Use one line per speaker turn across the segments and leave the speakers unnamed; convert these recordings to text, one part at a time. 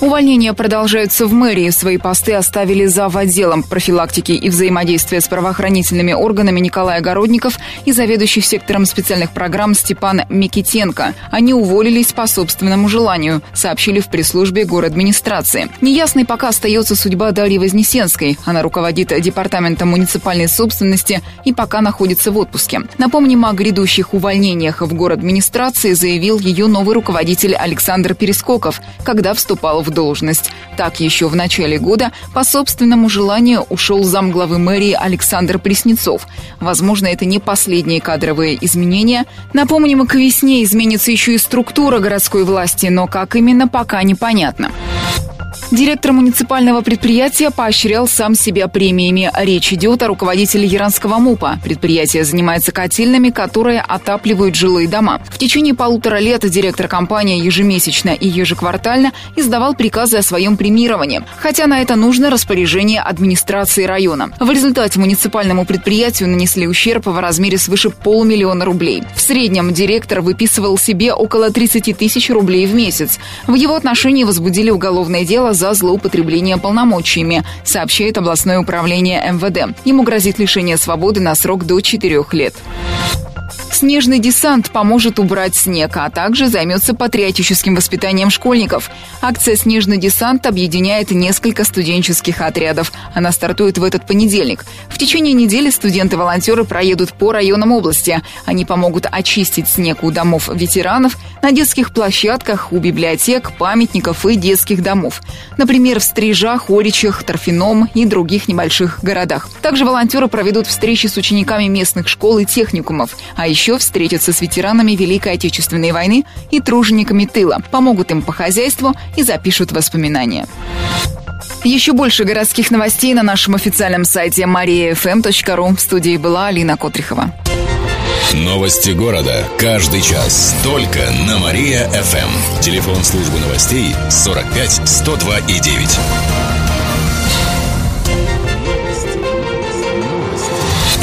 Увольнения продолжаются в мэрии. Свои посты оставили зав. отделом профилактики и взаимодействия с правоохранительными органами Николай Огородников и заведующий сектором специальных программ Степан Микитенко. Они уволились по собственному желанию, сообщили в пресс-службе администрации. Неясной пока остается судьба Дарьи Вознесенской. Она руководит департаментом муниципальной собственности и пока находится в отпуске. Напомним о грядущих увольнениях в администрации заявил ее новый руководитель Александр Перескоков, когда вступал в в должность. Так, еще в начале года по собственному желанию ушел замглавы мэрии Александр Преснецов. Возможно, это не последние кадровые изменения. Напомним, к весне изменится еще и структура городской власти, но как именно, пока непонятно. Директор муниципального предприятия поощрял сам себя премиями. Речь идет о руководителе Яранского МУПа. Предприятие занимается котельными, которые отапливают жилые дома. В течение полутора лет директор компании ежемесячно и ежеквартально издавал приказы о своем премировании. Хотя на это нужно распоряжение администрации района. В результате муниципальному предприятию нанесли ущерб в размере свыше полумиллиона рублей. В среднем директор выписывал себе около 30 тысяч рублей в месяц. В его отношении возбудили уголовное дело за злоупотребление полномочиями, сообщает областное управление МВД. Ему грозит лишение свободы на срок до 4 лет. Снежный десант поможет убрать снег, а также займется патриотическим воспитанием школьников. Акция «Снежный десант» объединяет несколько студенческих отрядов. Она стартует в этот понедельник. В течение недели студенты-волонтеры проедут по районам области. Они помогут очистить снег у домов ветеранов, на детских площадках, у библиотек, памятников и детских домов. Например, в Стрижах, Оричах, Торфяном и других небольших городах. Также волонтеры проведут встречи с учениками местных школ и техникумов. А еще еще встретятся с ветеранами Великой Отечественной войны и тружениками тыла, помогут им по хозяйству и запишут воспоминания. Еще больше городских новостей на нашем официальном сайте mariafm.ru. В студии была Алина Котрихова.
Новости города. Каждый час. Только на Мария-ФМ. Телефон службы новостей 45 102 и 9.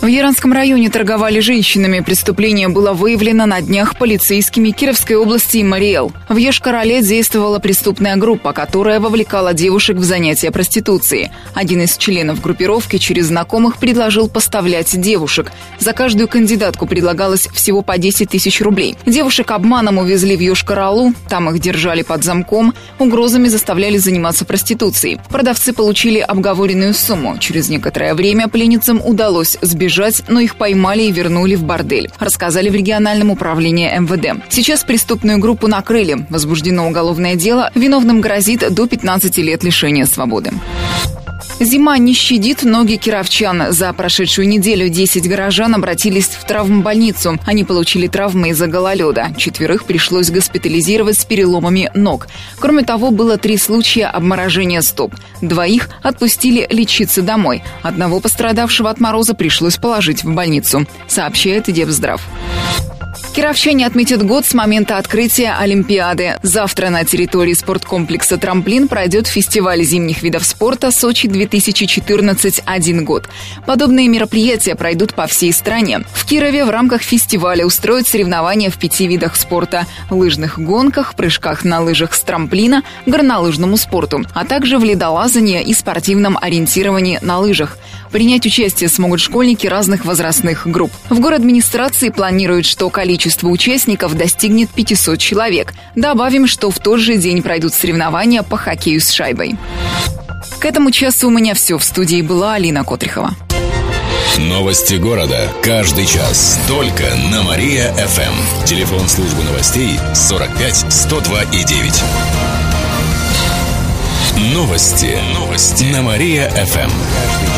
В Яранском районе торговали женщинами. Преступление было выявлено на днях полицейскими Кировской области и Мариэл. В Ешкарале действовала преступная группа, которая вовлекала девушек в занятия проституции. Один из членов группировки через знакомых предложил поставлять девушек. За каждую кандидатку предлагалось всего по 10 тысяч рублей. Девушек обманом увезли в Йошкар-Алу, там их держали под замком, угрозами заставляли заниматься проституцией. Продавцы получили обговоренную сумму. Через некоторое время пленницам удалось сбежать бежать, но их поймали и вернули в бордель, рассказали в региональном управлении МВД. Сейчас преступную группу накрыли. Возбуждено уголовное дело. Виновным грозит до 15 лет лишения свободы. Зима не щадит ноги кировчан. За прошедшую неделю 10 горожан обратились в травмбольницу. Они получили травмы из-за гололеда. Четверых пришлось госпитализировать с переломами ног. Кроме того, было три случая обморожения стоп. Двоих отпустили лечиться домой. Одного пострадавшего от мороза пришлось положить в больницу, сообщает Девздрав. Кировчане отметят год с момента открытия Олимпиады. Завтра на территории спорткомплекса «Трамплин» пройдет фестиваль зимних видов спорта «Сочи-2014. Один год». Подобные мероприятия пройдут по всей стране. В Кирове в рамках фестиваля устроят соревнования в пяти видах спорта – лыжных гонках, прыжках на лыжах с трамплина, горнолыжному спорту, а также в ледолазании и спортивном ориентировании на лыжах. Принять участие смогут школьники разных возрастных групп. В город администрации планируют, что количество участников достигнет 500 человек. Добавим, что в тот же день пройдут соревнования по хоккею с шайбой. К этому часу у меня все. В студии была Алина Котрихова.
Новости города. Каждый час. Только на Мария-ФМ. Телефон службы новостей 45 102 и 9. Новости. Новости. На Мария-ФМ.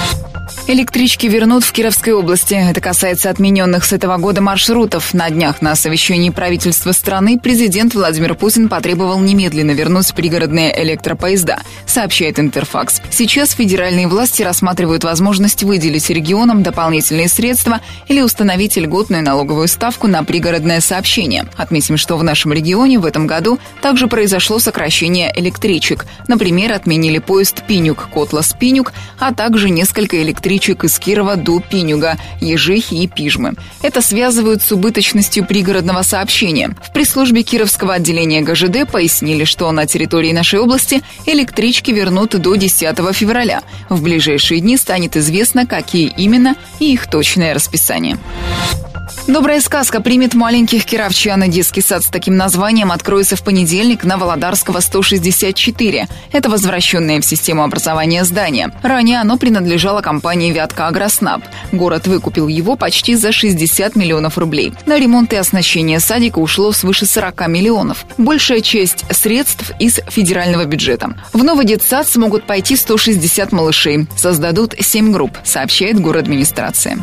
Электрички вернут в Кировской области. Это касается отмененных с этого года маршрутов. На днях на совещании правительства страны президент Владимир Путин потребовал немедленно вернуть пригородные электропоезда, сообщает Интерфакс. Сейчас федеральные власти рассматривают возможность выделить регионам дополнительные средства или установить льготную налоговую ставку на пригородное сообщение. Отметим, что в нашем регионе в этом году также произошло сокращение электричек. Например, отменили поезд Пинюк-Котлас-Пинюк, а также несколько электричек электричек из Кирова до Пинюга, Ежихи и Пижмы. Это связывают с убыточностью пригородного сообщения. В пресс-службе Кировского отделения ГЖД пояснили, что на территории нашей области электрички вернут до 10 февраля. В ближайшие дни станет известно, какие именно и их точное расписание. Добрая сказка примет маленьких кировчан. Детский сад с таким названием откроется в понедельник на Володарского 164. Это возвращенное в систему образования здание. Ранее оно принадлежало компании «Вятка Агроснаб». Город выкупил его почти за 60 миллионов рублей. На ремонт и оснащение садика ушло свыше 40 миллионов. Большая часть средств из федерального бюджета. В новый детсад смогут пойти 160 малышей. Создадут 7 групп, сообщает город администрация.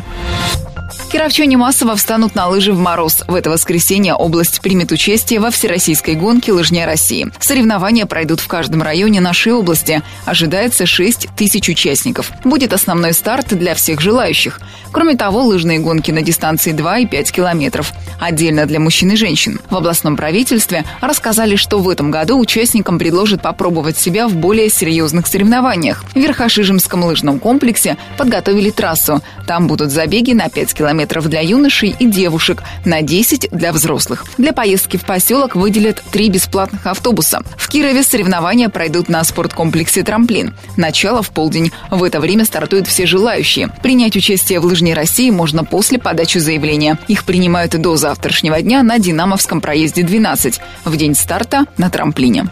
Кировчане массово встанут на лыжи в мороз. В это воскресенье область примет участие во Всероссийской гонке «Лыжня России». Соревнования пройдут в каждом районе нашей области. Ожидается 6 тысяч участников. Будет основной старт для всех желающих. Кроме того, лыжные гонки на дистанции 2 и 5 километров. Отдельно для мужчин и женщин. В областном правительстве рассказали, что в этом году участникам предложат попробовать себя в более серьезных соревнованиях. В Верхошижемском лыжном комплексе подготовили трассу. Там будут забеги на 5 километров километров для юношей и девушек, на 10 для взрослых. Для поездки в поселок выделят три бесплатных автобуса. В Кирове соревнования пройдут на спорткомплексе «Трамплин». Начало в полдень. В это время стартуют все желающие. Принять участие в лыжне России можно после подачи заявления. Их принимают до завтрашнего дня на Динамовском проезде 12. В день старта на трамплине.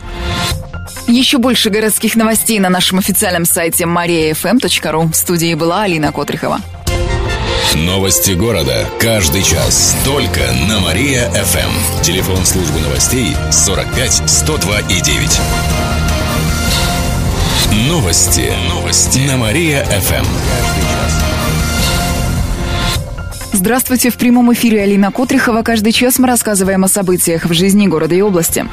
Еще больше городских новостей на нашем официальном сайте mariafm.ru. В студии была Алина Котрихова.
Новости города. Каждый час. Только на Мария-ФМ. Телефон службы новостей 45 102 и 9. Новости. Новости. На Мария-ФМ.
Здравствуйте. В прямом эфире Алина Котрихова. Каждый час мы рассказываем о событиях в жизни города и области.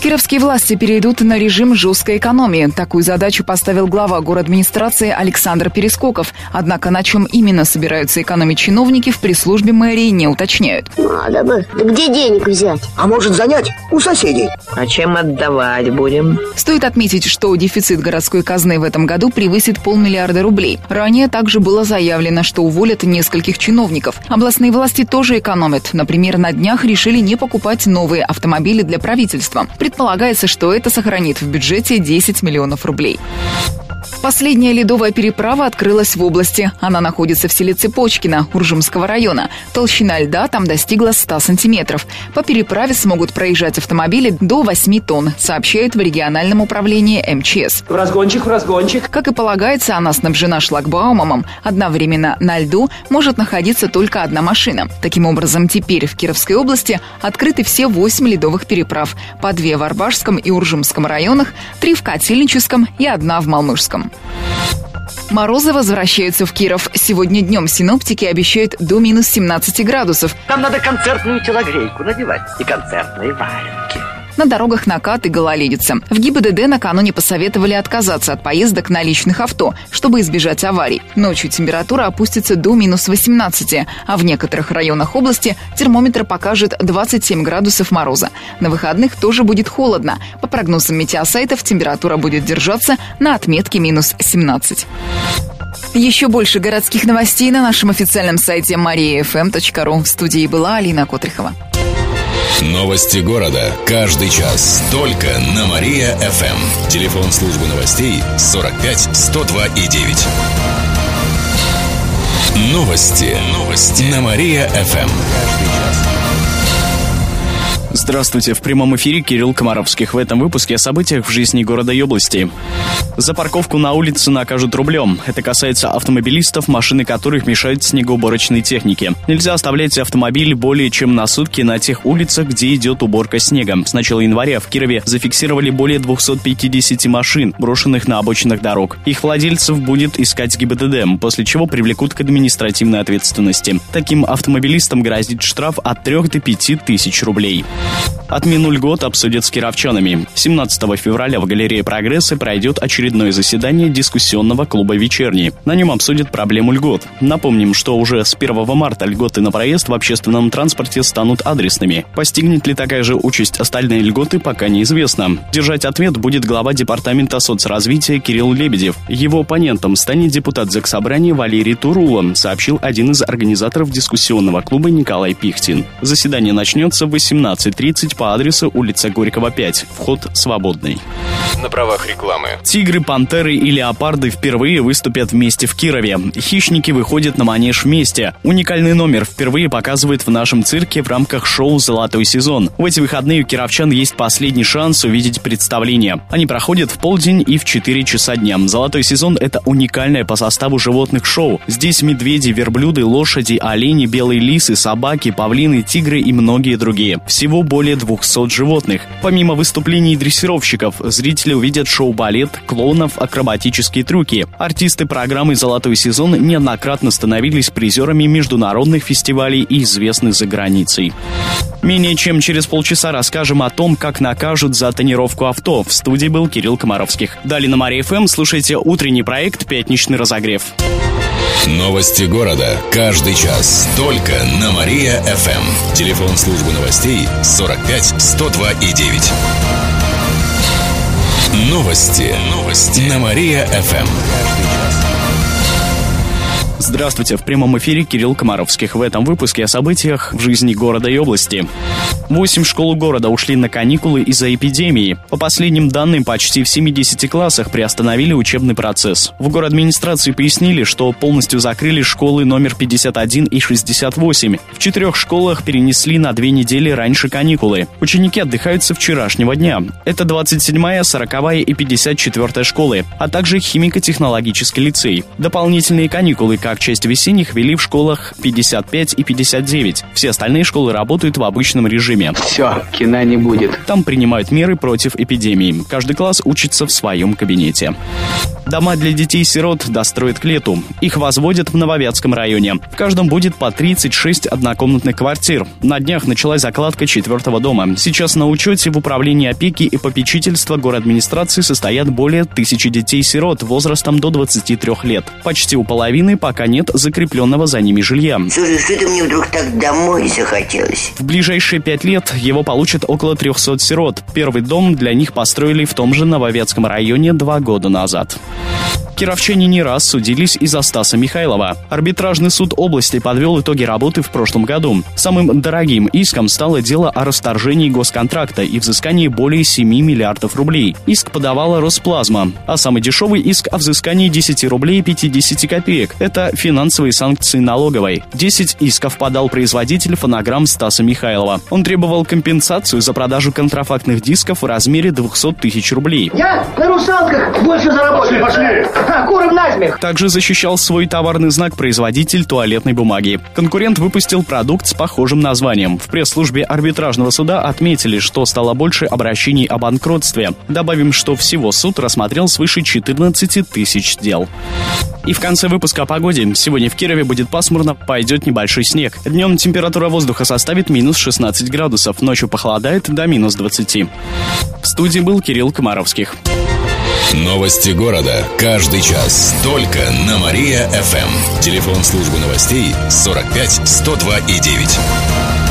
Кировские власти перейдут на режим жесткой экономии. Такую задачу поставил глава город администрации Александр Перескоков. Однако на чем именно собираются экономить чиновники в пресс-службе мэрии не уточняют.
Надо бы. Да где денег взять?
А может занять у соседей?
А чем отдавать будем?
Стоит отметить, что дефицит городской казны в этом году превысит полмиллиарда рублей. Ранее также было заявлено, что уволят нескольких чиновников. Областные власти тоже экономят. Например, на днях решили не покупать новые автомобили для правительства. Предполагается, что это сохранит в бюджете 10 миллионов рублей. Последняя ледовая переправа открылась в области. Она находится в селе Цепочкино, Уржумского района. Толщина льда там достигла 100 сантиметров. По переправе смогут проезжать автомобили до 8 тонн, сообщает в региональном управлении МЧС.
В разгончик, в разгончик.
Как и полагается, она снабжена шлагбаумом. Одновременно на льду может находиться только одна машина. Таким образом, теперь в Кировской области открыты все 8 ледовых переправ. По две в Арбашском и Уржумском районах, три в Котельническом и одна в Малмышском. Морозы возвращаются в Киров. Сегодня днем синоптики обещают до минус 17 градусов.
Там надо концертную телогрейку надевать и концертные валенки.
На дорогах накат и гололедица. В ГИБДД накануне посоветовали отказаться от поездок на личных авто, чтобы избежать аварий. Ночью температура опустится до минус 18, а в некоторых районах области термометр покажет 27 градусов мороза. На выходных тоже будет холодно. По прогнозам метеосайтов температура будет держаться на отметке минус 17. Еще больше городских новостей на нашем официальном сайте mariafm.ru. В студии была Алина Котрихова.
Новости города. Каждый час. Только на Мария-ФМ. Телефон службы новостей 45 102 и 9. Новости. Новости. На Мария-ФМ.
Здравствуйте, в прямом эфире Кирилл Комаровских. В этом выпуске о событиях в жизни города и области. За парковку на улице накажут рублем. Это касается автомобилистов, машины которых мешают снегоуборочной технике. Нельзя оставлять автомобиль более чем на сутки на тех улицах, где идет уборка снега. С начала января в Кирове зафиксировали более 250 машин, брошенных на обочинах дорог. Их владельцев будет искать ГИБДД, после чего привлекут к административной ответственности. Таким автомобилистам грозит штраф от 3 до 5 тысяч рублей. Отмену льгот обсудят с кировчанами. 17 февраля в галерее «Прогрессы» пройдет очередное заседание дискуссионного клуба «Вечерний». На нем обсудят проблему льгот. Напомним, что уже с 1 марта льготы на проезд в общественном транспорте станут адресными. Постигнет ли такая же участь остальные льготы, пока неизвестно. Держать ответ будет глава департамента соцразвития Кирилл Лебедев. Его оппонентом станет депутат Заксобрания Валерий Турула, сообщил один из организаторов дискуссионного клуба Николай Пихтин. Заседание начнется в 18.30 по адресу улица Горького, 5. Вход свободный.
На правах рекламы.
Тигры, пантеры и леопарды впервые выступят вместе в Кирове. Хищники выходят на манеж вместе. Уникальный номер впервые показывают в нашем цирке в рамках шоу «Золотой сезон». В эти выходные у кировчан есть последний шанс увидеть представление. Они проходят в полдень и в 4 часа дня. «Золотой сезон» — это уникальное по составу животных шоу. Здесь медведи, верблюды, лошади, олени, белые лисы, собаки, павлины, тигры и многие другие. Всего более 200 животных. Помимо выступлений дрессировщиков, зрители увидят шоу-балет, клоунов, акробатические трюки. Артисты программы «Золотой сезон» неоднократно становились призерами международных фестивалей и известны за границей. Менее чем через полчаса расскажем о том, как накажут за тонировку авто. В студии был Кирилл Комаровских. Далее на Мария ФМ слушайте утренний проект «Пятничный разогрев».
Новости города. Каждый час. Только на Мария-ФМ. Телефон службы новостей 45 102 и 9. Новости. Новости. На Мария-ФМ.
Здравствуйте, в прямом эфире Кирилл Комаровских. В этом выпуске о событиях в жизни города и области. Восемь школ города ушли на каникулы из-за эпидемии. По последним данным, почти в 70 классах приостановили учебный процесс. В город администрации пояснили, что полностью закрыли школы номер 51 и 68. В четырех школах перенесли на две недели раньше каникулы. Ученики отдыхают со вчерашнего дня. Это 27-я, 40-я и 54-я школы, а также химико-технологический лицей. Дополнительные каникулы, как часть весенних, вели в школах 55 и 59. Все остальные школы работают в обычном режиме.
Все, кино не будет.
Там принимают меры против эпидемии. Каждый класс учится в своем кабинете. Дома для детей-сирот достроят к лету. Их возводят в Нововятском районе. В каждом будет по 36 однокомнатных квартир. На днях началась закладка четвертого дома. Сейчас на учете в управлении опеки и попечительства администрации состоят более тысячи детей-сирот возрастом до 23 лет. Почти у половины пока нет закрепленного за ними жилья.
Слушай, что-то мне вдруг так домой захотелось.
В ближайшие пять лет его получат около 300 сирот. Первый дом для них построили в том же Нововятском районе два года назад. Кировчане не раз судились из-за Стаса Михайлова. Арбитражный суд области подвел итоги работы в прошлом году. Самым дорогим иском стало дело о расторжении госконтракта и взыскании более 7 миллиардов рублей. Иск подавала Росплазма, а самый дешевый иск о взыскании 10 рублей 50 копеек. Это финансовые санкции налоговой. 10 исков подал производитель фонограмм Стаса Михайлова. Он требовал компенсацию за продажу контрафактных дисков в размере 200 тысяч рублей.
Я на русалках больше заработаю. Пошли, пошли. А, куром насмех.
Также защищал свой товарный знак производитель туалетной бумаги. Конкурент выпустил продукт с похожим названием. В пресс-службе арбитражного суда отметили, что стало больше обращений о банкротстве. Добавим, что всего суд рассмотрел свыше 14 тысяч дел. И в конце выпуска о погоде. Сегодня в Кирове будет пасмурно, пойдет небольшой снег. Днем температура воздуха составит минус 16 градусов, ночью похолодает до минус 20. В студии был Кирилл Комаровских.
Новости города. Каждый час. Только на Мария-ФМ. Телефон службы новостей 45 102 и 9.